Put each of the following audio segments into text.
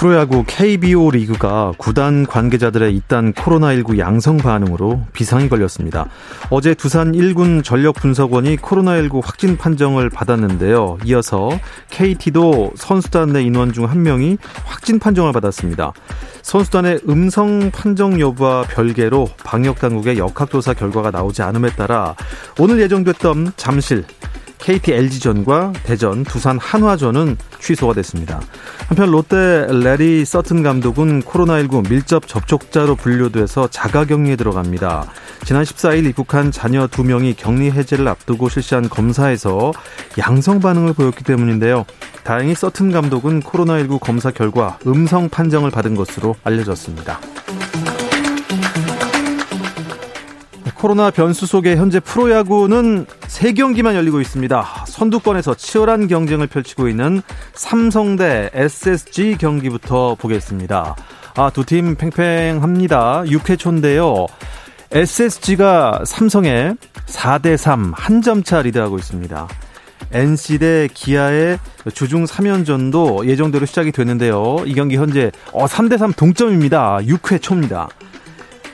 프로야구 KBO 리그가 구단 관계자들의 잇단 코로나19 양성 반응으로 비상이 걸렸습니다. 어제 두산 1군 전력 분석원이 코로나19 확진 판정을 받았는데요. 이어서 KT도 선수단 내 인원 중 한 명이 확진 판정을 받았습니다. 선수단의 음성 판정 여부와 별개로 방역 당국의 역학조사 결과가 나오지 않음에 따라 오늘 예정됐던 잠실 KT LG전과 대전, 두산 한화전은 취소가 됐습니다. 한편 롯데 레리 서튼 감독은 코로나19 밀접 접촉자로 분류돼서 자가격리에 들어갑니다. 지난 14일 입국한 자녀 2명이 격리 해제를 앞두고 실시한 검사에서 양성 반응을 보였기 때문인데요. 다행히 서튼 감독은 코로나19 검사 결과 음성 판정을 받은 것으로 알려졌습니다. 코로나 변수 속에 현재 프로야구는 3경기만 열리고 있습니다. 선두권에서 치열한 경쟁을 펼치고 있는 삼성 대 SSG 경기부터 보겠습니다. 아, 두 팀 팽팽합니다. 6회 초인데요. SSG가 삼성에 4대3 한 점 차 리드하고 있습니다. NC 대 기아의 주중 3연전도 예정대로 시작이 됐는데요. 이 경기 현재 3대3 어, 동점입니다. 6회 초입니다.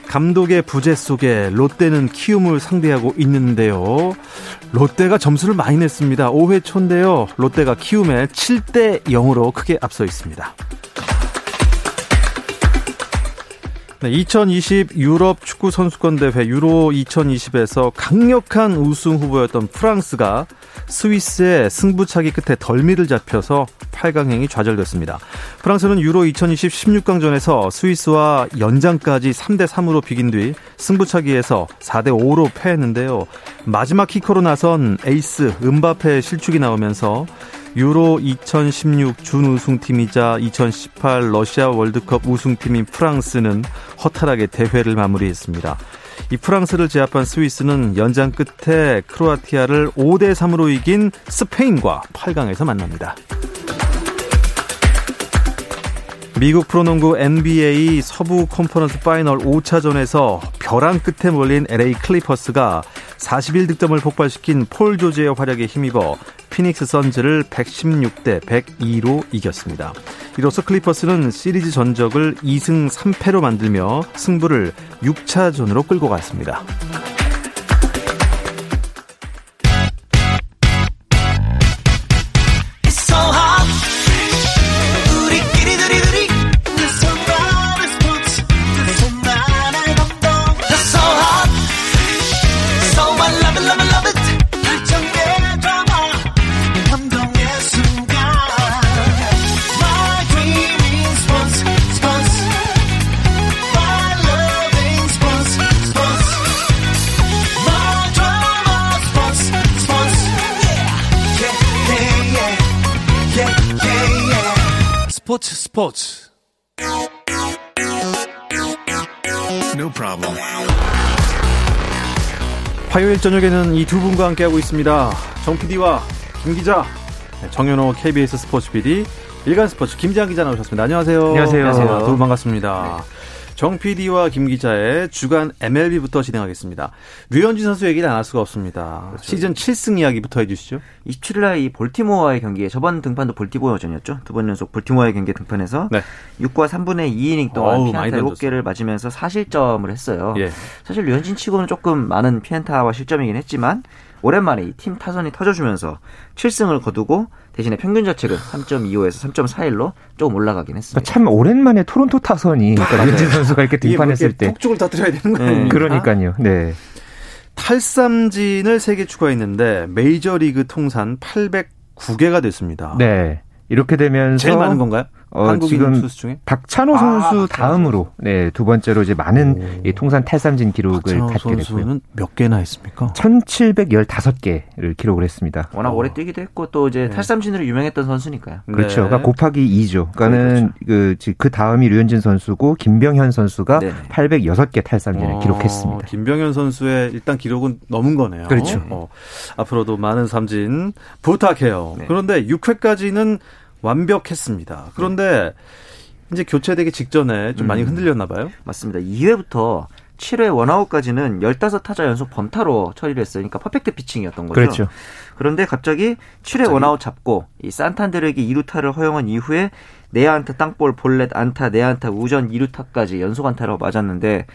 감독의 부재 속에 롯데는 키움을 상대하고 있는데요. 롯데가 점수를 많이 냈습니다. 5회 초인데요. 롯데가 키움에 7대 0으로 크게 앞서 있습니다. 네, 2020 유럽 축구 선수권 대회 유로 2020에서 강력한 우승 후보였던 프랑스가 스위스의 승부차기 끝에 덜미를 잡혀서 8강행이 좌절됐습니다. 프랑스는 유로 2020 16강전에서 스위스와 연장까지 3대 3으로 비긴 뒤 승부차기에서 4대 5로 패했는데요. 마지막 키커로 나선 에이스 음바페 실축이 나오면서 유로 2016 준우승팀이자 2018 러시아 월드컵 우승팀인 프랑스는 허탈하게 대회를 마무리했습니다. 이 프랑스를 제압한 스위스는 연장 끝에 크로아티아를 5대 3으로 이긴 스페인과 8강에서 만납니다. 미국 프로농구 NBA 서부 컨퍼런스 파이널 5차전에서 벼랑 끝에 몰린 LA 클리퍼스가 41득점을 폭발시킨 폴 조지의 활약에 힘입어 피닉스 선즈를 116대 102로 이겼습니다. 이로써 클리퍼스는 시리즈 전적을 2승 3패로 만들며 승부를 6차전으로 끌고 갔습니다. 스포츠 No problem. 화요일 저녁에는 이 두 분과 함께하고 있습니다. 정 PD와 김 기자, 네, 정현호 KBS 스포츠 PD, 일간 스포츠 김지한 기자 나오셨습니다. 안녕하세요. 안녕하세요. 두분 반갑습니다. 네. 정 PD와 김 기자의 주간 MLB부터 진행하겠습니다. 류현진 선수 얘기를 안 할 수가 없습니다. 그렇죠. 시즌 7승 이야기부터 해주시죠. 27일 이 볼티모어의 경기에 저번 등판도 볼티모어전이었죠. 두 번 연속 볼티모어의 경기에 등판해서 네. 6과 3분의 2이닝 동안 어우, 피안타 7개를 맞으면서 4실점을 했어요. 예. 사실 류현진 치고는 조금 많은 피안타와 실점이긴 했지만 오랜만에 이 팀 타선이 터져주면서 7승을 거두고 대신에 평균 자책은 3.25에서 3.41로 조금 올라가긴 했습니다. 그러니까 참 오랜만에 토론토 타선이 그러니까 윤진 선수가 이렇게 등판했을 때 폭죽을 터뜨려야 되는 거예요. 네. 그러니까요. 네. 탈삼진을 3개 추가했는데 메이저리그 통산 809개가 됐습니다. 네. 이렇게 되면서 제일 많은 건가요? 어, 지금 박찬호 아, 선수 다음으로 네, 두 번째로 이제 많은 이 통산 탈삼진 기록을 갖게 됐고요. 몇 개나 했습니까? 1715개를 기록을 했습니다. 워낙 어. 오래 뛰기도 했고 또 이제 네. 탈삼진으로 유명했던 선수니까요. 그렇죠. 네. 그러니까 곱하기 2죠. 그러니까는 그렇죠. 그, 그 다음이 류현진 선수고 김병현 선수가 네. 806개 탈삼진을 어, 기록했습니다. 김병현 선수의 일단 기록은 넘은 거네요. 그렇죠. 어, 앞으로도 많은 삼진 부탁해요. 네. 그런데 6회까지는 완벽했습니다. 그런데 이제 교체되기 직전에 좀 많이 음. 흔들렸나 봐요. 맞습니다. 2회부터 7회 원아웃까지는 15타자 연속 범타로 처리를 했어요. 그러니까 퍼펙트 피칭이었던 거죠. 그렇죠. 그런데 갑자기 7회 갑자기? 원아웃 잡고 이 산탄데르에게 2루타를 허용한 이후에 내야안타 땅볼 볼넷 안타 내야안타 우전 2루타까지 연속 안타로 맞았는데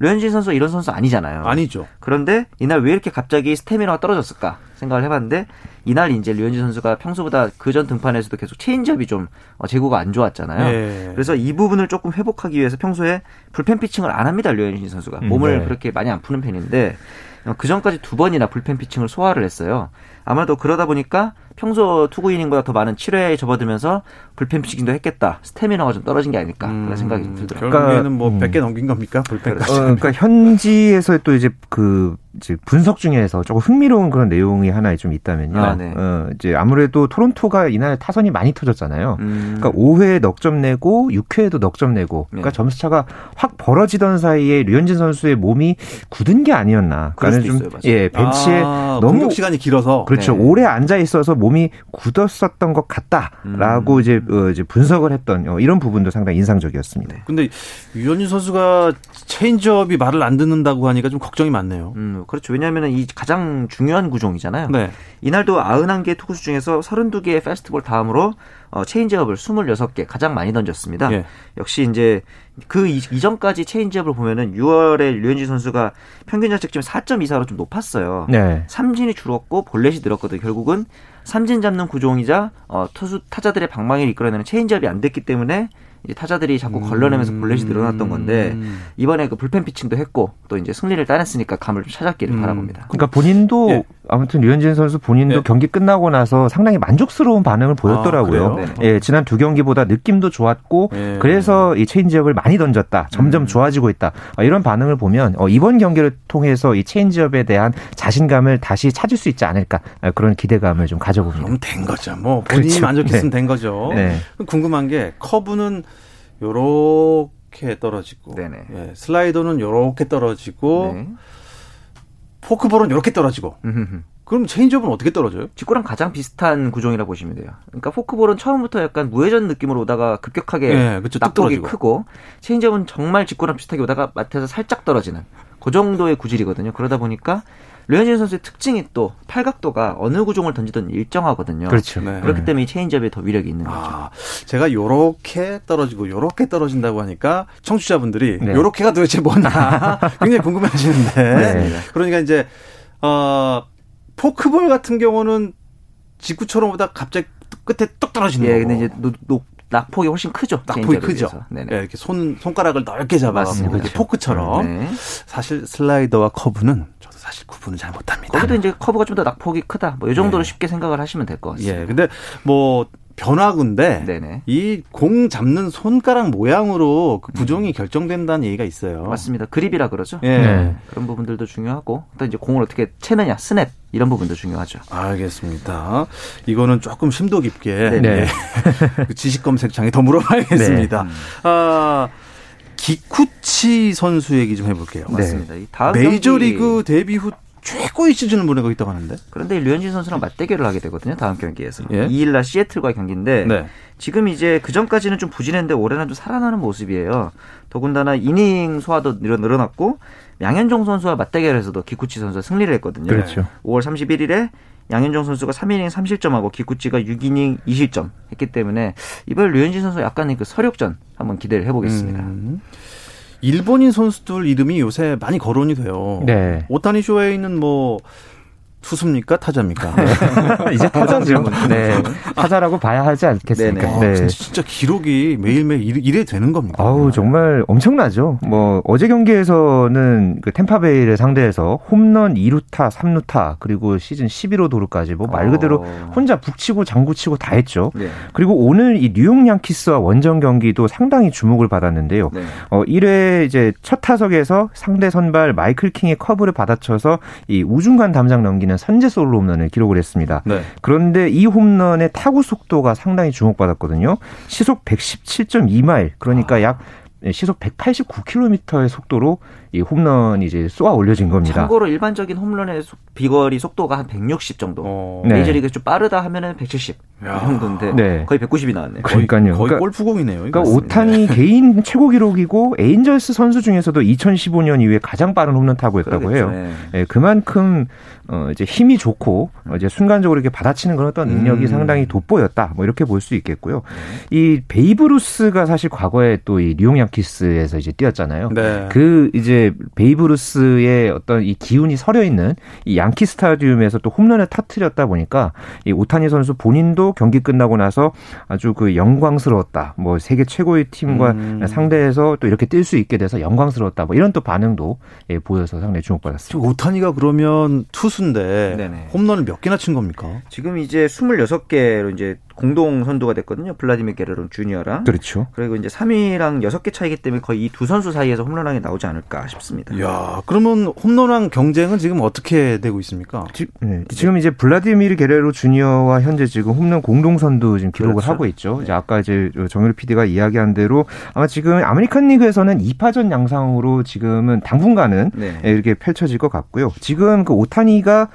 류현진 선수 이런 선수 아니잖아요. 아니죠. 그런데 이날 왜 이렇게 갑자기 스태미너가 떨어졌을까 생각을 해봤는데 이날 이제 류현진 선수가 평소보다 그전 등판에서도 계속 체인지업이 좀 어, 제구가 안 좋았잖아요. 네. 그래서 이 부분을 조금 회복하기 위해서 평소에 불펜 피칭을 안 합니다. 류현진 선수가 음, 몸을 네. 그렇게 많이 안 푸는 편인데 어, 그 전까지 두 번이나 불펜 피칭을 소화를 했어요. 아마도 그러다 보니까 평소 투구 이닝보다 더 많은 7회에 접어들면서 불펜 피칭도 했겠다. 스태미너가 좀 떨어진 게 아닐까 그런 음, 생각이 좀 들더라고요. 결국에는 뭐 음. 100개 넘긴 겁니까? 불펜 그렇죠. 어, 그러니까 현지에서 또 이제 그 이제 분석 중에서 조금 흥미로운 그런 내용이 하나 좀 있다면요. 아, 네. 어, 이제 아무래도 토론토가 이날 타선이 많이 터졌잖아요. 음. 그러니까 5회에 넉점 내고 6회에도 넉점 내고 그러니까 네. 점수 차가 확 벌어지던 사이에 류현진 선수의 몸이 굳은 게 아니었나. 그러니까 좀 있어요, 예, 벤치에 아, 너무 시간이 길어서 그렇죠. 네. 오래 앉아 있어서 몸이 굳었었던 것 같다라고 음. 이제, 어, 이제 분석을 했던 어, 이런 부분도 상당히 인상적이었습니다. 근데 류현진 선수가 체인지업이 말을 안 듣는다고 하니까 좀 걱정이 많네요. 음. 그렇죠. 왜냐하면 이 가장 중요한 구종이잖아요. 네. 이날도 91개 투구수 중에서 32개의 패스트볼 다음으로 어, 체인지업을 26개 가장 많이 던졌습니다. 예. 역시 이제 그 이전까지 체인지업을 보면은 6월에 류현진 선수가 평균 자책점 4.24로 좀 높았어요. 네. 삼진이 줄었고 볼넷이 늘었거든요. 결국은 삼진 잡는 구종이자 어, 투수 타자들의 방망이를 이끌어내는 체인지업이 안 됐기 때문에 타자들이 자꾸 걸러내면서 볼넷이 늘어났던 건데 음. 이번에 그 불펜 피칭도 했고 또 이제 승리를 따냈으니까 감을 좀 찾았기를 음. 바라봅니다. 그러니까 본인도 예. 아무튼 류현진 선수 본인도 예. 경기 끝나고 나서 상당히 만족스러운 반응을 보였더라고요. 아, 예, 지난 두 경기보다 느낌도 좋았고 예. 그래서 이 체인지업을 많이 던졌다. 점점 음. 좋아지고 있다. 아, 이런 반응을 보면 어, 이번 경기를 통해서 이 체인지업에 대한 자신감을 다시 찾을 수 있지 않을까 아, 그런 기대감을 좀 가져봅니다. 그럼 된 거죠. 뭐 본인이 그렇죠. 만족했으면 네. 된 거죠. 네. 궁금한 게 커브는 요렇게 떨어지고 예, 슬라이더는 요렇게 떨어지고 네. 포크볼은 요렇게 떨어지고 그럼 체인지업은 어떻게 떨어져요? 직구랑 가장 비슷한 구종이라고 보시면 돼요. 그러니까 포크볼은 처음부터 약간 무회전 느낌으로 오다가 급격하게 네, 그렇죠. 낙폭이 크고 체인지업은 정말 직구랑 비슷하게 오다가 마트에서 살짝 떨어지는 그 정도의 구질이거든요. 그러다 보니까 류현진 선수의 특징이 또 팔각도가 어느 구종을 던지든 일정하거든요. 그렇죠. 네. 그렇기 때문에 이 체인지업에 더 위력이 있는 거죠. 아, 제가 요렇게 떨어지고 요렇게 떨어진다고 하니까 청취자분들이 네. 요렇게가 도대체 뭐냐 굉장히 궁금해 하시는데. 네. 그러니까 이제 어 포크볼 같은 경우는 직구처럼 오다 갑자기 끝에 뚝 떨어지는 예, 거고. 근데 이제 노, 노, 낙폭이 훨씬 크죠. 낙폭이 크죠. 네, 이렇게 손 손가락을 넓게 잡아서. 포크처럼 네. 사실 슬라이더와 커브는 사실 구분을 잘 못합니다. 거기도 이제 커브가 좀 더 낙폭이 크다. 뭐 이 정도로 예. 쉽게 생각을 하시면 될 것 같습니다. 예. 근데 뭐 변화구인데 이 공 잡는 손가락 모양으로 그 구종이 음. 결정된다는 얘기가 있어요. 맞습니다. 그립이라 그러죠. 예. 네. 그런 부분들도 중요하고 또 이제 공을 어떻게 채느냐, 스냅 이런 부분도 중요하죠. 알겠습니다. 이거는 조금 심도 깊게 네. 그 지식 검색창에 더 물어봐야겠습니다. 네. 음. 아. 기쿠치 선수 얘기 좀 해볼게요. 네. 맞습니다. 다음 메이저리그 데뷔 후 최고의 시즌을 보내고 있다고 하는데. 그런데 류현진 선수랑 맞대결을 하게 되거든요. 다음 경기에서. 예? 2일 날 시애틀과 경기인데 네. 지금 이제 그 전까지는 좀 부진했는데 올해는 좀 살아나는 모습이에요. 더군다나 이닝 소화도 늘어났고 양현종 선수와 맞대결에서도 기쿠치 선수가 승리를 했거든요. 그렇죠. 5월 31일에 양현종 선수가 3이닝 3실점하고 기쿠치가 6이닝 2실점 했기 때문에 이번 류현진 선수 약간의 그 서력전 한번 기대를 해보겠습니다. 음. 일본인 선수들 이름이 요새 많이 거론이 돼요. 네. 오타니 쇼에 있는 뭐 투수입니까 타자입니까? 네. 이제 타자죠. 네. 타자라고 봐야 하지 않겠습니까? 네. 네. 아, 진짜 기록이 매일매일 이래 되는 겁니까? 아우 정말 엄청나죠. 뭐 어제 경기에서는 그 템파베이를 상대해서 홈런 2루타, 3루타 그리고 시즌 11호 도루까지 뭐 말 그대로 어. 혼자 북치고 장구치고 다 했죠. 네. 그리고 오늘 이 뉴욕 양키스와 원정 경기도 상당히 주목을 받았는데요. 네. 어 1회 이제 첫 타석에서 상대 선발 마이클 킹의 커브를 받아쳐서 이 우중간 담장 넘기는 선제 솔로 홈런을 기록을 했습니다. 네. 그런데 이 홈런의 타구 속도가 상당히 주목받았거든요. 시속 117.2마일 그러니까 아. 약 시속 189km의 속도로 이 홈런이 이제 쏘아 올려진 겁니다. 참고로 일반적인 홈런의 비거리 속도가 한 160 정도. 어. 메이저리그 좀 빠르다 하면은 170 야. 정도인데 네. 거의 190이 나왔네요. 그러니까요. 거의, 거의 골프공이네요. 그러니까 오타니 개인 최고 기록이고 에인절스 선수 중에서도 2015년 이후에 가장 빠른 홈런 타구였다고 그러겠죠. 해요. 네. 네, 그만큼 어 이제 힘이 좋고 어, 이제 순간적으로 이렇게 받아치는 그런 어떤 능력이 음. 상당히 돋보였다. 뭐 이렇게 볼 수 있겠고요. 네. 이 베이브루스가 사실 과거에 또 이 뉴욕 양키스에서 이제 뛰었잖아요. 네. 그 이제 베이브루스의 어떤 이 기운이 서려 있는 이 양키 스타디움에서 또 홈런을 터트렸다 보니까 이 오타니 선수 본인도 경기 끝나고 나서 아주 그 영광스러웠다. 뭐 세계 최고의 팀과 음. 상대해서 또 이렇게 뛸 수 있게 돼서 영광스러웠다. 뭐 이런 또 반응도 예, 보여서 상당히 주목받았습니다. 오타니가 그러면 투수인데 네네. 홈런을 몇 개나 친 겁니까? 지금 이제 26개로 이제 공동 선두가 됐거든요. 블라디미 게르론 주니어랑. 그렇죠. 그리고 이제 3위랑 6개 차이기 때문에 거의 이 두 선수 사이에서 홈런왕이 나오지 않을까 싶습니다. 야, 그러면 홈런왕 경쟁은 지금 어떻게 되고 있습니까? 지, 네. 지금 이제 블라디미르 게레로 주니어와 현재 지금 홈런 공동 선두 지금 기록을 그렇죠. 하고 있죠. 네. 이제 아까 이제 정유리 PD가 이야기한 대로 아마 지금 아메리칸 리그에서는 2파전 양상으로 지금은 당분간은 네. 이렇게 펼쳐질 것 같고요. 지금 그 오타니가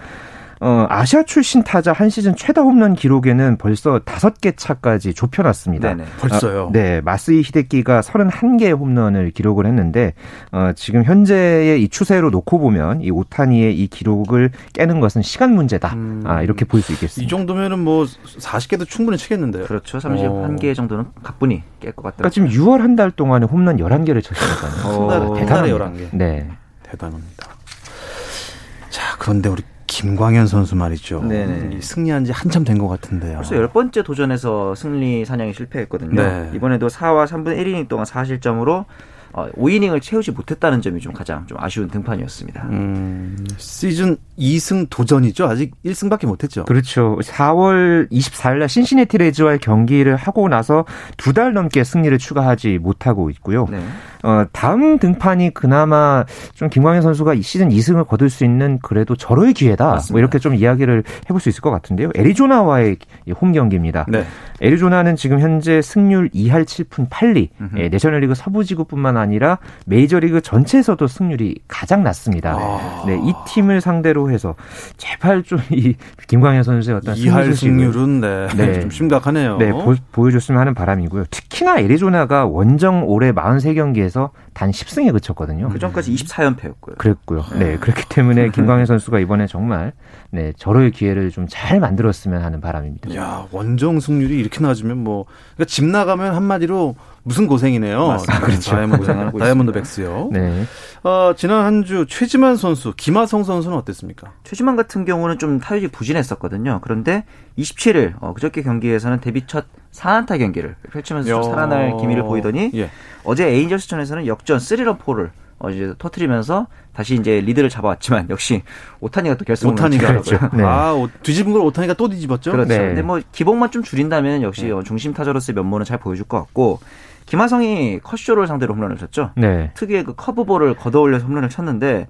어, 아시아 출신 타자 한 시즌 최다 홈런 기록에는 벌써 다섯 개 차까지 좁혀놨습니다. 네네. 벌써요? 아, 네. 마쓰이 히데키가 31개의 홈런을 기록을 했는데, 어, 지금 현재의 이 추세로 놓고 보면 이 오타니의 이 기록을 깨는 것은 시간 문제다. 음. 아, 이렇게 볼 수 있겠습니다. 이 정도면은 뭐 40개도 충분히 치겠는데요. 그렇죠. 31개 어. 정도는 가뿐히 깰 것 같다. 그러니까 지금 6월 한 달 동안에 홈런 11개를 쳤으니까요. 어, 대단해 11개. 네. 대단합니다. 자, 그런데 우리 김광현 선수 말이죠. 네네. 승리한 지 한참 된 것 같은데요. 벌써 열 번째 도전에서 승리 사냥에 실패했거든요. 네. 이번에도 4와 3분 1이닝 동안 4실점으로 어, 5이닝을 채우지 못했다는 점이 좀 가장 좀 아쉬운 등판이었습니다. 음, 시즌 2승 도전이죠. 아직 1승밖에 못했죠. 그렇죠. 4월 24일 날 신시내티 레즈와의 경기를 하고 나서 두 달 넘게 승리를 추가하지 못하고 있고요. 네. 어, 다음 등판이 그나마 좀 김광현 선수가 이 시즌 2승을 거둘 수 있는 그래도 절호의 기회다. 뭐 이렇게 좀 이야기를 해볼 수 있을 것 같은데요. 애리조나와의 홈 경기입니다. 네. 애리조나는 지금 현재 승률 2할 7푼 8리. 예, 내셔널리그 서부지구뿐만 아니라 메이저리그 전체에서도 승률이 가장 낮습니다. 아. 네, 이 팀을 상대로 해서 제발 좀 이 김광현 선수의 어떤 2할 승률은 네, 네. 좀 심각하네요. 네, 보, 여줬으면 하는 바람이고요. 특히나 애리조나가 원정 올해 43경기에서 단 10승에 그쳤거든요. 그 전까지 24연패였고요. 그랬고요. 네, 그렇기 때문에 김광현 선수가 이번에 정말 네, 절호의 기회를 좀 잘 만들었으면 하는 바람입니다. 야, 원정 승률이 이렇게 낮으면 뭐 그러니까 집 나가면 한마디로 무슨 고생이네요. 맞습니다. 그렇죠. 다이아몬드, 다이아몬드 백스요. 네. 어, 지난 한 주 최지만 선수, 김하성 선수는 어땠습니까? 최지만 같은 경우는 좀 타율이 부진했었거든요. 그런데 27일 어, 그저께 경기에서는 데뷔 첫 4안타 경기를 펼치면서 좀 살아날 기미를 보이더니 예. 어제 에인절스전에서는 역전 3런 포를 어, 이제 터트리면서 다시 이제 리드를 잡아왔지만 역시 오타니가 또 결승을 오타니가 그렇죠. 네. 아 뒤집은 걸 오타니가 또 뒤집었죠. 그렇죠. 네. 근데 뭐 기복만 좀 줄인다면 역시 네. 중심 타자로서의 면모는 잘 보여줄 것 같고 김하성이 커쇼를 상대로 홈런을 쳤죠. 네. 특유의 그 커브볼을 걷어올려서 홈런을 쳤는데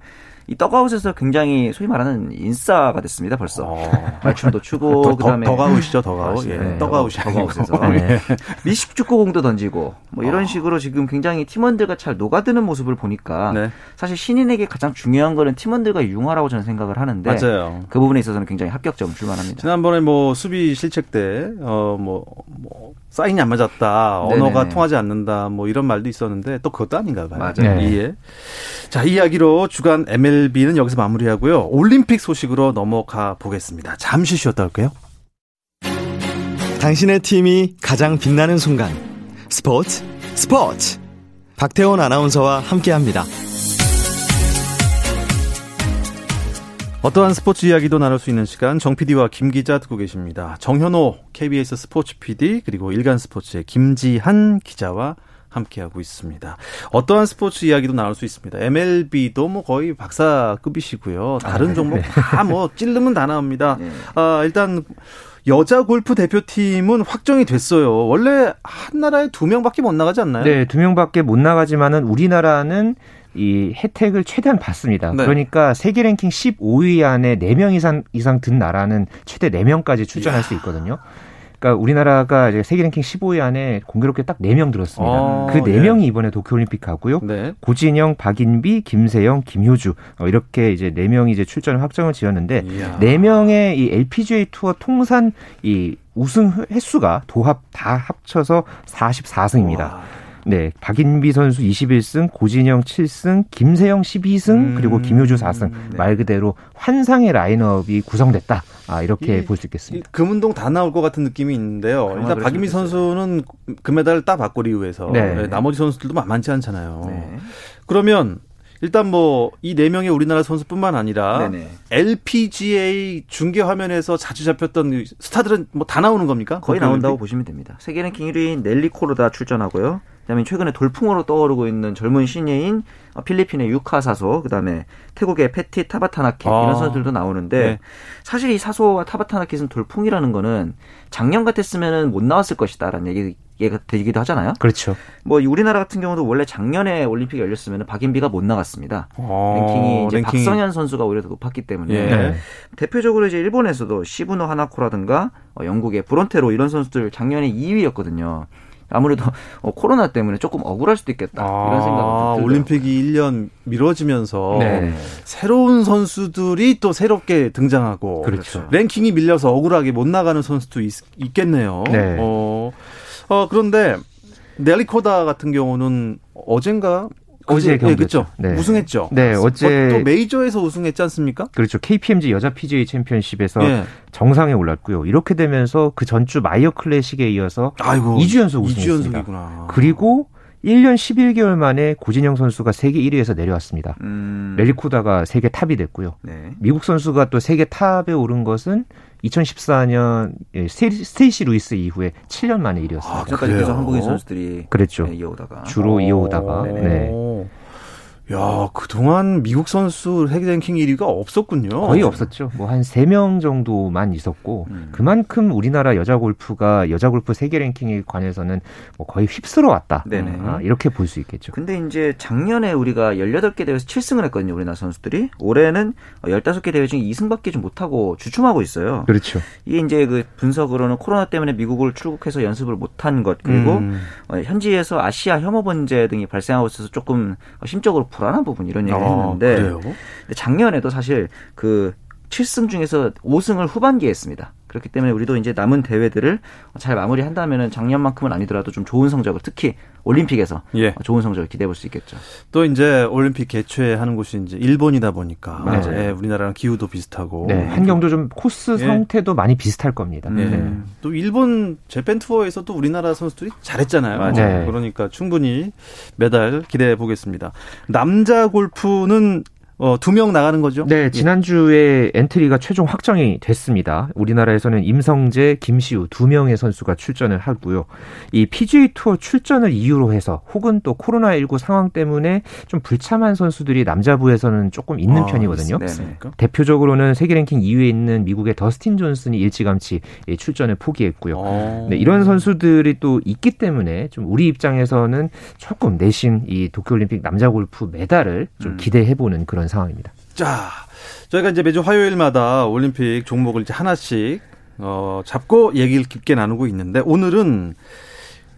이 떡아웃에서 굉장히 소위 말하는 인싸가 됐습니다. 벌써 어. 말춤도 추고 더, 그다음에 덕아웃이죠 덕아웃. 예. 네. 떡아웃이 덕아웃에서 네. 미식 축구공도 던지고 뭐 이런 어. 식으로 지금 굉장히 팀원들과 잘 녹아드는 모습을 보니까 네. 사실 신인에게 가장 중요한 거는 팀원들과 융화라고 저는 생각을 하는데 맞아요. 그 부분에 있어서는 굉장히 합격점 줄만합니다. 지난번에 뭐 수비 실책 때어뭐 뭐 사인이 안 맞았다, 언어가 네네네. 통하지 않는다, 뭐 이런 말도 있었는데 또 그것도 아닌가 봐요. 맞아요. 네. 예. 자, 이야기로 주간 MLB는 여기서 마무리하고요. 올림픽 소식으로 넘어가 보겠습니다. 잠시 쉬었다 올게요. 당신의 팀이 가장 빛나는 순간. 스포츠, 스포츠. 박태원 아나운서와 함께 합니다. 어떠한 스포츠 이야기도 나눌 수 있는 시간 정 PD와 김 기자 듣고 계십니다. 정현호 KBS 스포츠 PD 그리고 일간 스포츠의 김지한 기자와 함께하고 있습니다. 어떠한 스포츠 이야기도 나올 수 있습니다. MLB도 뭐 거의 박사급이시고요. 다른 아, 네. 종목 다 뭐 찔르면 다 나옵니다. 네. 아, 일단 여자 골프 대표팀은 확정이 됐어요. 원래 한 나라에 두 명밖에 못 나가지 않나요? 네, 두 명밖에 못 나가지만은 우리나라는 이 혜택을 최대한 받습니다. 네. 그러니까 세계 랭킹 15위 안에 4명 이상 이상 든 나라는 최대 4명까지 출전할. 수 있거든요. 그러니까 우리나라가 이제 세계 랭킹 15위 안에 공교롭게 딱 4명 들었습니다. 아, 그 4명이 예. 이번에 도쿄올림픽 가고요. 네. 고진영, 박인비, 김세영, 김효주 어, 이렇게 이제 4명이 이제 출전을 확정을 지었는데 이야. 4명의 이 LPGA 투어 통산 이 우승 횟수가 도합 다 합쳐서 44승입니다. 와. 네, 박인비 선수 21승, 고진영 7승, 김세영 12승, 음, 그리고 김효주 4승. 네. 말 그대로 환상의 라인업이 구성됐다. 아, 이렇게 볼 수 있겠습니다. 금운동 다 나올 것 같은 느낌이 있는데요. 일단 박인비 선수는 금메달을 따받고 리우에서 네. 네. 나머지 선수들도 만만치 않잖아요. 네. 그러면 일단 뭐 이 네 명의 우리나라 선수뿐만 아니라 네네. LPGA 중계 화면에서 자주 잡혔던 스타들은 뭐 다 나오는 겁니까? 거의 나온다고 보시면 됩니다. 세계 랭킹 1위인 넬리 코르다 출전하고요. 그다음에 최근에 돌풍으로 떠오르고 있는 젊은 신예인 어, 필리핀의 유카 사소, 그다음에 태국의 페티 타바타나켓 아. 이런 선수들도 나오는데 네. 사실 이 사소와 타바타나켓은 돌풍이라는 거는 작년 같았으면은 못 나왔을 것이다라는 얘기 가 되기도 하잖아요. 그렇죠. 뭐 우리나라 같은 경우도 원래 작년에 올림픽이 열렸으면 박인비가 못 나갔습니다. 아, 랭킹이 이제 랭킹. 박성현 선수가 오히려 더 높았기 때문에 예. 대표적으로 이제 일본에서도 시부노 하나코라든가 어, 영국의 브론테로 이런 선수들 작년에 2위였거든요. 아무래도 어, 코로나 때문에 조금 억울할 수도 있겠다 아, 이런 생각이 올림픽이 1년 미뤄지면서 네. 새로운 선수들이 또 새롭게 등장하고 그렇죠. 랭킹이 밀려서 억울하게 못 나가는 선수도 있, 겠네요 네. 어, 어, 그런데 넬리코다 같은 경우는 어젠가 어제 경기 그렇죠. 네. 우승했죠. 네, 어제 또 메이저에서 우승했지 않습니까? 그렇죠. KPMG 여자 PGA 챔피언십에서 네. 정상에 올랐고요. 이렇게 되면서 그 전주 마이어 클래식에 이어서 아이고, 2주 연속 우승했습니다. 2주 그리고 1년 11개월 만에 고진영 선수가 세계 1위에서 내려왔습니다. 음. 넬리 코다가 세계 탑이 됐고요. 네. 미국 선수가 또 세계 탑에 오른 것은 2014년 예, 스테이시 루이스 이후에 7년 만에 일이었습니다. 아, 그때까지 계속 한국인 선수들이 그랬죠. 네, 이어오다가 주로 이어오다가 네. 야, 그동안 미국 선수 세계 랭킹 1위가 없었군요. 거의 없었죠. 뭐한 3명 정도만 있었고 음. 그만큼 우리나라 여자 골프가 여자 골프 세계 랭킹에 관해서는 뭐 거의 휩쓸어 왔다. 네네. 아, 이렇게 볼 수 있겠죠. 근데 이제 작년에 우리가 18개 대회에서 7승을 했거든요. 우리나라 선수들이. 올해는 15개 대회 중에 2승밖에 좀 못 하고 주춤하고 있어요. 그렇죠. 이게 이제 그 분석으로는 코로나 때문에 미국을 출국해서 연습을 못한 것 그리고 음. 어, 현지에서 아시아 혐오 번제 등이 발생하고 있어서 조금 심적으로 불안한 부분 이런 얘기를 아, 했는데 작년에도 사실 그 7승 중에서 5승을 후반기에 했습니다. 그렇기 때문에 우리도 이제 남은 대회들을 잘 마무리한다면은 작년만큼은 아니더라도 좀 좋은 성적을 특히 올림픽에서 예. 좋은 성적을 기대해 볼 수 있겠죠. 또 이제 올림픽 개최하는 곳이 이제 일본이다 보니까. 예, 우리나라랑 기후도 비슷하고 네, 환경도 좀 코스 예. 상태도 많이 비슷할 겁니다. 예. 네. 또 일본 재팬 투어에서도 우리나라 선수들이 잘했잖아요. 맞아요. 네. 그러니까 충분히 메달 기대해 보겠습니다. 남자 골프는 어, 두 명 나가는 거죠? 네, 지난주에 엔트리가 최종 확정이 됐습니다. 우리나라에서는 임성재, 김시우 두 명의 선수가 출전을 하고요. 이 PGA 투어 출전을 이유로 해서 혹은 또 코로나19 상황 때문에 좀 불참한 선수들이 남자부에서는 조금 있는 아, 편이거든요. 네, 네. 대표적으로는 세계 랭킹 2위에 있는 미국의 더스틴 존슨이 일찌감치 출전을 포기했고요. 아. 네, 이런 선수들이 또 있기 때문에 좀 우리 입장에서는 조금 내신 이 도쿄올림픽 남자 골프 메달을 좀 음. 기대해보는 그런 그런 상황입니다. 자, 저희가 이제 매주 화요일마다 올림픽 종목을 이제 하나씩 어, 잡고 얘기를 깊게 나누고 있는데 오늘은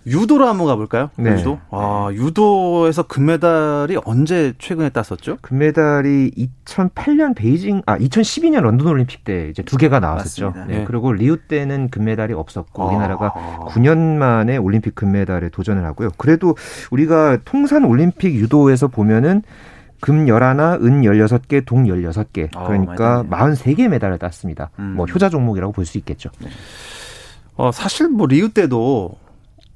유도로 한번 가볼까요? 네. 유도. 아, 유도에서 금메달이 언제 최근에 땄었죠? 금메달이 2008년 베이징, 아, 2012년 런던 올림픽 때 이제 두 개가 나왔었죠. 네. 네. 그리고 리우 때는 금메달이 없었고, 아. 우리나라가 9년 만에 올림픽 금메달에 도전을 하고요. 그래도 우리가 통산 올림픽 유도에서 보면은 금 열하나, 은 열여섯 개, 동 열여섯 개. 어, 그러니까 마흔세 개 메달을 땄습니다. 음. 뭐 효자 종목이라고 볼 수 있겠죠. 네. 어, 사실 뭐 리우 때도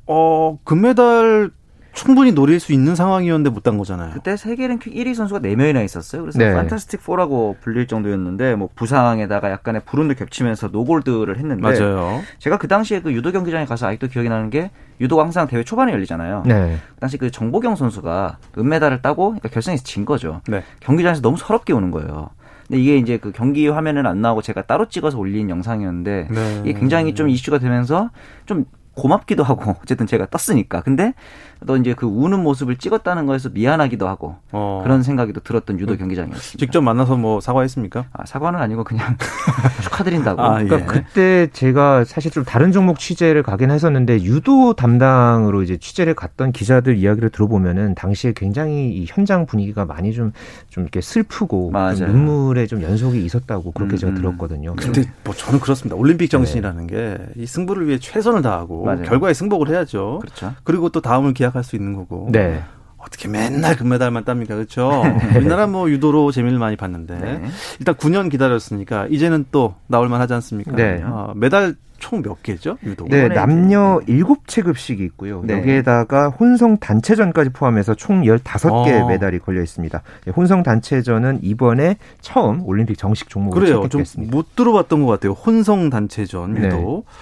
어, 금메달 충분히 노릴 수 있는 상황이었는데 못 딴 거잖아요. 그때 세계 랭킹 1위 선수가 4명이나 있었어요. 그래서 네. 판타스틱 4라고 불릴 정도였는데 뭐 부상에다가 약간의 불운도 겹치면서 노골드를 했는데 맞아요. 제가 그 당시에 그 유도 경기장에 가서 아직도 기억이 나는 게 유도가 항상 대회 초반에 열리잖아요. 네. 그 당시 그 정보경 선수가 은메달을 따고 그러니까 결승에서 진 거죠. 네. 경기장에서 너무 서럽게 오는 거예요. 근데 이게 이제 그 경기 화면은 안 나오고 제가 따로 찍어서 올린 영상이었는데 네. 이게 굉장히 좀 이슈가 되면서 좀 고맙기도 하고 어쨌든 제가 떴으니까. 근데 또 이제 그 우는 모습을 찍었다는 거에서 미안하기도 하고 어. 그런 생각이 또 들었던 유도 그 경기장이었습니다. 직접 만나서 뭐 사과했습니까? 아, 사과는 아니고 그냥 축하드린다고. 아, 그러니까 예. 그때 제가 사실 좀 다른 종목 취재를 가긴 했었는데 유도 담당으로 이제 취재를 갔던 기자들 이야기를 들어보면은 당시에 굉장히 이 현장 분위기가 많이 좀좀 이렇게 슬프고 좀 눈물에 좀 연속이 있었다고 그렇게 음, 제가 음. 들었거든요. 근데 뭐 저는 그렇습니다. 올림픽 정신이라는 네. 게이 승부를 위해 최선을 다하고 맞아요. 결과에 승복을 해야죠. 그렇죠. 그리고 또 다음을 기약 할 수 있는 거고. 네. 어떻게 맨날 금메달만 땁니까? 그렇죠? 우리나라 뭐 유도로 재미를 많이 봤는데 네. 일단 9년 기다렸으니까 이제는 또 나올 만하지 않습니까? 네. 어, 메달 총 몇 개죠? 유도? 네, 남녀 네. 7체급씩이 있고요. 네. 여기에다가 혼성 단체전까지 포함해서 총 15개 어. 메달이 걸려 있습니다. 네, 혼성 단체전은 이번에 처음 올림픽 정식 종목으로. 좀못 들어봤던 것 같아요. 혼성 단체전 유도. 네.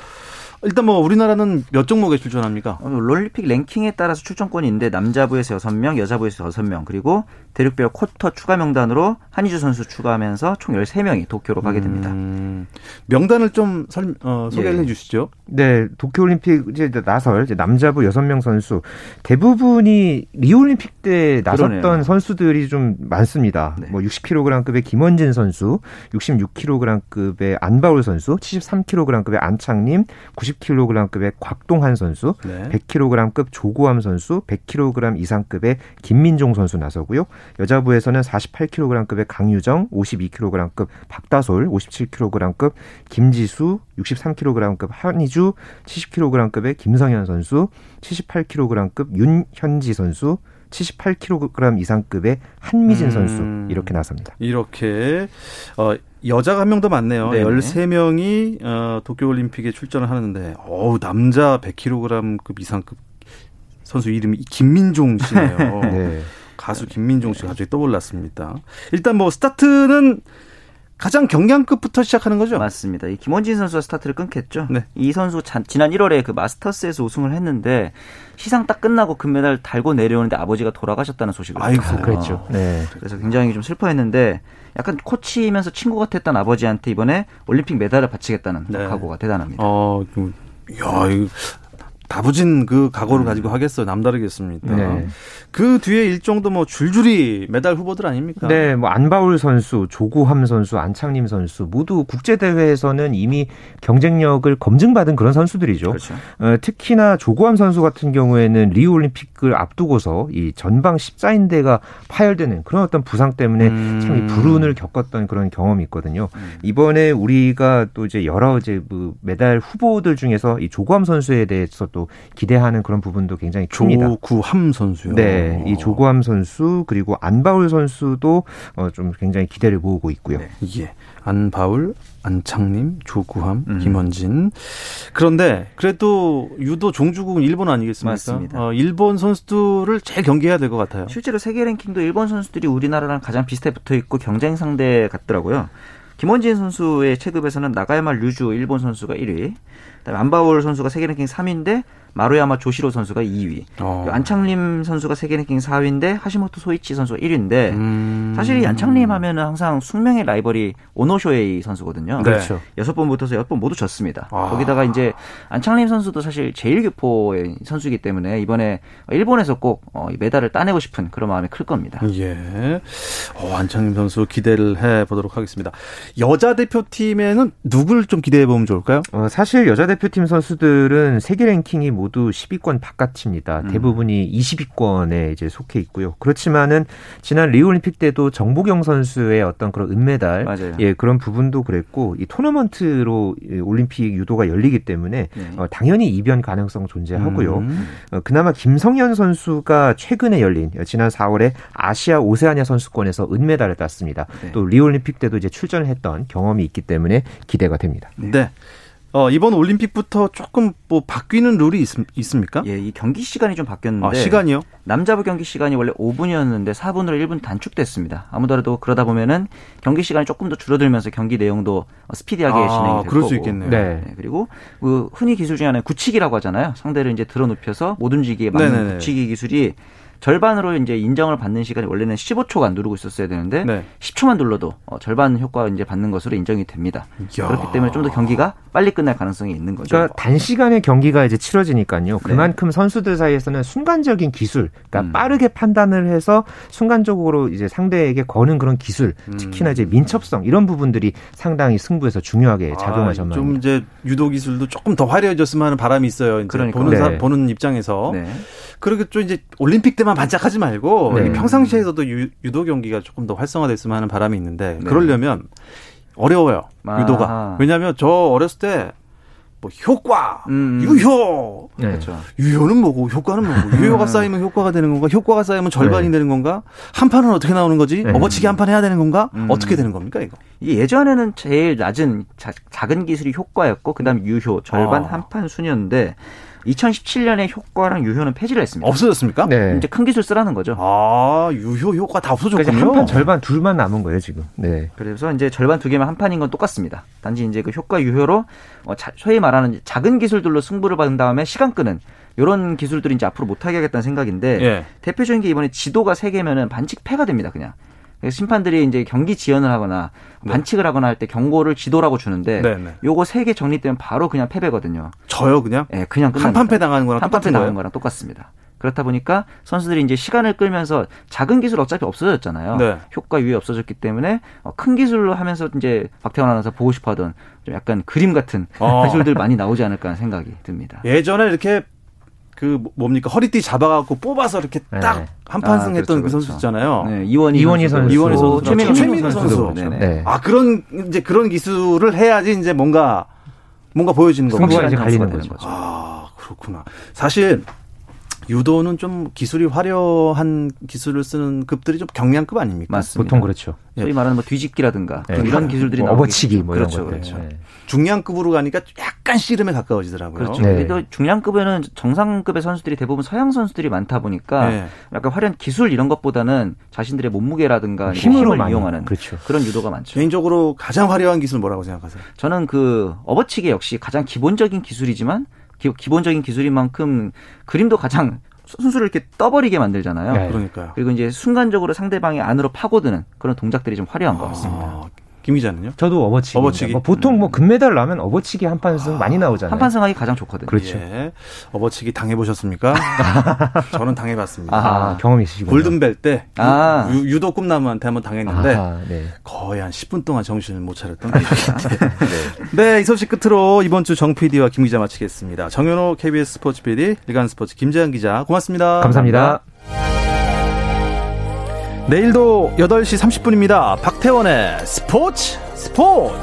일단 뭐 우리나라는 몇 종목에 출전합니까? 어, 롤림픽 랭킹에 따라서 출전권이 있는데 남자부에서 6명, 여자부에서 6명, 그리고 대륙별 쿼터 추가 명단으로 한희주 선수 추가하면서 총 13명이 도쿄로 가게 됩니다. 음, 명단을 좀 설, 어, 소개를 예. 해 주시죠. 네, 도쿄 올림픽 이제 나설 이제 남자부 6명 선수 대부분이 리우올림픽 때 나섰던 그러네요. 선수들이 좀 많습니다. 네. 뭐 60kg급의 김원진 선수, 66kg급의 안바울 선수, 73kg급의 안창님, 90kg급의 곽동한 선수, 네. 100kg급 조고함 선수, 100kg 이상급의 김민종 선수 나서고요. 여자부에서는 48kg급의 강유정, 52kg급 박다솔, 57kg급 김지수, 63kg급 한희주, 70kg급의 김성현 선수, 78kg급 윤현지 선수, 78kg 이상급의 한미진 음, 선수 이렇게 나섭니다. 이렇게 어 여자가 한 명 더 많네요. 네네. 13명이 어 도쿄 올림픽에 출전을 하는데 어우 남자 100kg급 이상급 선수 이름이 김민종 씨네요. 네. 가수 김민종 씨가 갑자기 떠올랐습니다. 일단 뭐 스타트는 가장 경량급부터 시작하는 거죠? 맞습니다. 이 김원진 선수가 스타트를 끊겠죠. 네. 이 선수 지난 1월에 그 마스터스에서 우승을 했는데 시상 딱 끝나고 금메달 달고 내려오는데 아버지가 돌아가셨다는 소식을 아이고 그랬죠. 네. 그래서 굉장히 좀 슬퍼했는데 약간 코치면서 친구 같았던 아버지한테 이번에 올림픽 메달을 바치겠다는 네. 각오가 대단합니다. 어, 야, 다부진 그 각오를 음. 가지고 하겠어 남다르겠습니다. 네. 그 뒤에 일정도 뭐 줄줄이 메달 후보들 아닙니까? 네, 뭐 안바울 선수, 조구함 선수, 안창림 선수 모두 국제 대회에서는 이미 경쟁력을 검증받은 그런 선수들이죠. 그렇죠. 어, 특히나 조구함 선수 같은 경우에는 리우 올림픽을 앞두고서 이 전방 십자인대가 파열되는 그런 어떤 부상 때문에 음. 참이 불운을 겪었던 그런 경험이 있거든요. 음. 이번에 우리가 또 이제 여러 이제 그 메달 후보들 중에서 이 조구함 선수에 대해서 또 기대하는 그런 부분도 굉장히 큽니다. 조구함 선수요. 네, 이 조구함 선수 그리고 안바울 선수도 어, 좀 굉장히 기대를 모으고 있고요. 네. 예. 안바울, 안창림, 조구함, 음. 김원진. 그런데 그래도 유도 종주국은 일본 아니겠습니까? 맞습니다. 어, 일본 선수들을 제일 경계해야 될 것 같아요. 실제로 세계 랭킹도 일본 선수들이 우리나라랑 가장 비슷해 붙어 있고 경쟁 상대 같더라고요. 김원진 선수의 체급에서는 나가야마 류주 일본 선수가 1위, 그다음에 안바울 선수가 세계 랭킹 3위인데 마루야마 조시로 선수가 2위. 어. 안창림 선수가 세계 랭킹 4위인데 하시모토 소이치 선수가 1위인데 음. 사실 이 안창림 하면은 항상 숙명의 라이벌이 오노쇼에이 선수거든요. 네. 그렇죠. 여섯 번 붙어서 여섯 번 모두 졌습니다. 아. 거기다가 이제 안창림 선수도 사실 제일교포의 선수이기 때문에 이번에 일본에서 꼭 어, 메달을 따내고 싶은 그런 마음이 클 겁니다. 예. 어, 안창림 선수 기대를 해 보도록 하겠습니다. 여자 대표팀에는 누굴 좀 기대해 보면 좋을까요? 어, 사실 여자 대표팀 선수들은 세계 랭킹이 모두 10위권 바깥입니다. 음. 대부분이 20위권에 이제 속해 있고요. 그렇지만은 지난 리우올림픽 때도 정보경 선수의 어떤 그런 은메달 맞아요. 예 그런 부분도 그랬고 이 토너먼트로 올림픽 유도가 열리기 때문에 네. 어, 당연히 이변 가능성 존재하고요. 음. 어, 그나마 김성현 선수가 최근에 열린 지난 4월에 아시아 오세아니아 선수권에서 은메달을 땄습니다. 네. 또 리우올림픽 때도 이제 출전을 했던 경험이 있기 때문에 기대가 됩니다. 네. 어, 이번 올림픽부터 조금 뭐 바뀌는 룰이 있, 습니까 예, 이 경기 시간이 좀 바뀌었는데. 아, 시간이요? 남자부 경기 시간이 원래 5분이었는데 4분으로 1분 단축됐습니다. 아무더라도 그러다 보면은 경기 시간이 조금 더 줄어들면서 경기 내용도 스피디하게 아, 진행이 될 그럴 거고. 수 있겠네요. 네. 네. 그리고 그 흔히 기술 중에 하나는 굳히기라고 하잖아요. 상대를 이제 들어 눕혀서 못 움직이게 막는 네네네. 굳히기 기술이 절반으로 이제 인정을 받는 시간이 원래는 15초간 누르고 있었어야 되는데 네. 10초만 눌러도 어, 절반 효과 이제 받는 것으로 인정이 됩니다. 야. 그렇기 때문에 좀 더 경기가 빨리 끝날 가능성이 있는 거죠. 그러니까 단시간에 경기가 이제 치러지니까요. 네. 그만큼 네. 선수들 사이에서는 순간적인 기술, 그러니까 음. 빠르게 판단을 해서 순간적으로 이제 상대에게 거는 그런 기술, 음. 특히나 이제 민첩성 이런 부분들이 상당히 승부에서 중요하게 작용하셨나요? 아, 좀 이제 유도 기술도 조금 더 화려해졌으면 하는 바람이 있어요. 그러니까 보는 사, 네. 보는 입장에서. 네. 그리고 좀 이제 올림픽 때만 반짝하지 말고 네. 평상시에서도 유, 도 경기가 조금 더 활성화됐으면 하는 바람이 있는데 네. 그러려면 어려워요. 아. 유도가. 왜냐하면 저 어렸을 때뭐 효과, 음. 유효. 네. 그렇죠. 유효는 뭐고 효과는 뭐고 유효가 쌓이면 효과가 되는 건가? 효과가 쌓이면 절반이 네. 되는 건가? 한 판은 어떻게 나오는 거지? 네. 업어치기 한 판 해야 되는 건가? 음. 어떻게 되는 겁니까 이거? 예전에는 제일 낮은 자, 작은 기술이 효과였고 그다음 유효 절반 아. 한판 순이었는데 2017년에 효과랑 유효는 폐지를 했습니다. 없어졌습니까? 네. 이제 큰 기술 쓰라는 거죠. 아, 유효 효과 다 없어졌군요. 그러니까 한판 절반 둘만 남은 거예요, 지금. 네. 그래서 이제 절반 두 개만 한 판인 건 똑같습니다. 단지 이제 그 효과 유효로 어, 소위 말하는 작은 기술들로 승부를 받은 다음에 시간 끄는 이런 기술들이 이제 앞으로 못하게 하겠다는 생각인데 예. 대표적인 게 이번에 지도가 세 개면은 반칙 패가 됩니다, 그냥. 심판들이 이제 경기 지연을 하거나 네. 반칙을 하거나 할 때 경고를 지도라고 주는데 네, 네. 요거 세 개 정리되면 바로 그냥 패배거든요. 저요 그냥? 네, 그냥 한판패 당하는 거랑 한판패 당하는 거랑 똑같습니다. 그렇다 보니까 선수들이 이제 시간을 끌면서 작은 기술 어차피 없어졌잖아요. 네. 효과 유예 없어졌기 때문에 어, 큰 기술로 하면서 이제 박태원 아나운서 보고 싶어 하던 좀 약간 그림 같은 어. 기술들 많이 나오지 않을까 하는 생각이 듭니다. 예전에 이렇게 그 뭡니까 허리띠 잡아갖고 뽑아서 이렇게 네. 딱 한판승 아, 했던 그렇죠, 그 선수 그렇죠. 있잖아요. 네, 이원희, 이원희 선수, 이원희 선수, 최민호, 최민호 선수. 선수. 네. 네. 아 그런 이제 그런 기술을 해야지 이제 뭔가 뭔가 보여지는 거고. 승부가 이제 갈리는 거죠. 거죠. 아 그렇구나. 사실 유도는 좀 기술이 화려한 기술을 쓰는 급들이 좀 경량급 아닙니까? 맞습니다. 보통 그렇죠. 예. 소위 말하는 뭐 뒤집기라든가 네. 이런 기술들이 뭐 어버치기 뭐 그렇죠, 이런 그렇죠. 네. 중량급으로 가니까 약간 씨름에 가까워지더라고요. 그렇죠. 네. 또 중량급에는 정상급의 선수들이 대부분 서양 선수들이 많다 보니까 네. 약간 화려한 기술 이런 것보다는 자신들의 몸무게라든가 힘으로 힘을 이용하는 그렇죠. 그런 유도가 많죠. 개인적으로 가장 화려한 기술 뭐라고 생각하세요? 저는 그 어버치기 역시 가장 기본적인 기술이지만 기, 본적인 기술인 만큼 그림도 가장 순수를 이렇게 떠버리게 만들잖아요. 네. 그러니까요. 그리고 이제 순간적으로 상대방의 안으로 파고드는 그런 동작들이 좀 화려한 것 같습니다. 아, 김 기자는요? 저도 어버치기. 어버치기. 뭐 보통 뭐 금메달 나면 어버치기 한 판승 아, 많이 나오잖아요. 한 판승 하기 가장 좋거든요. 그렇죠. 예. 어버치기 당해보셨습니까? 저는 당해봤습니다. 아, 경험 있으시고. 골든벨 때 아. 유, 도 꿈나무한테 한번 당했는데 아, 네. 거의 한 10분 동안 정신을 못 차렸던 기억이 네. 네, 이 소식 끝으로 이번 주 정 PD와 김 기자 마치겠습니다. 정현호 KBS 스포츠 PD, 일간 스포츠 김재현 기자 고맙습니다. 감사합니다. 내일도 8시 30분입니다. 박태원의 스포츠 스포츠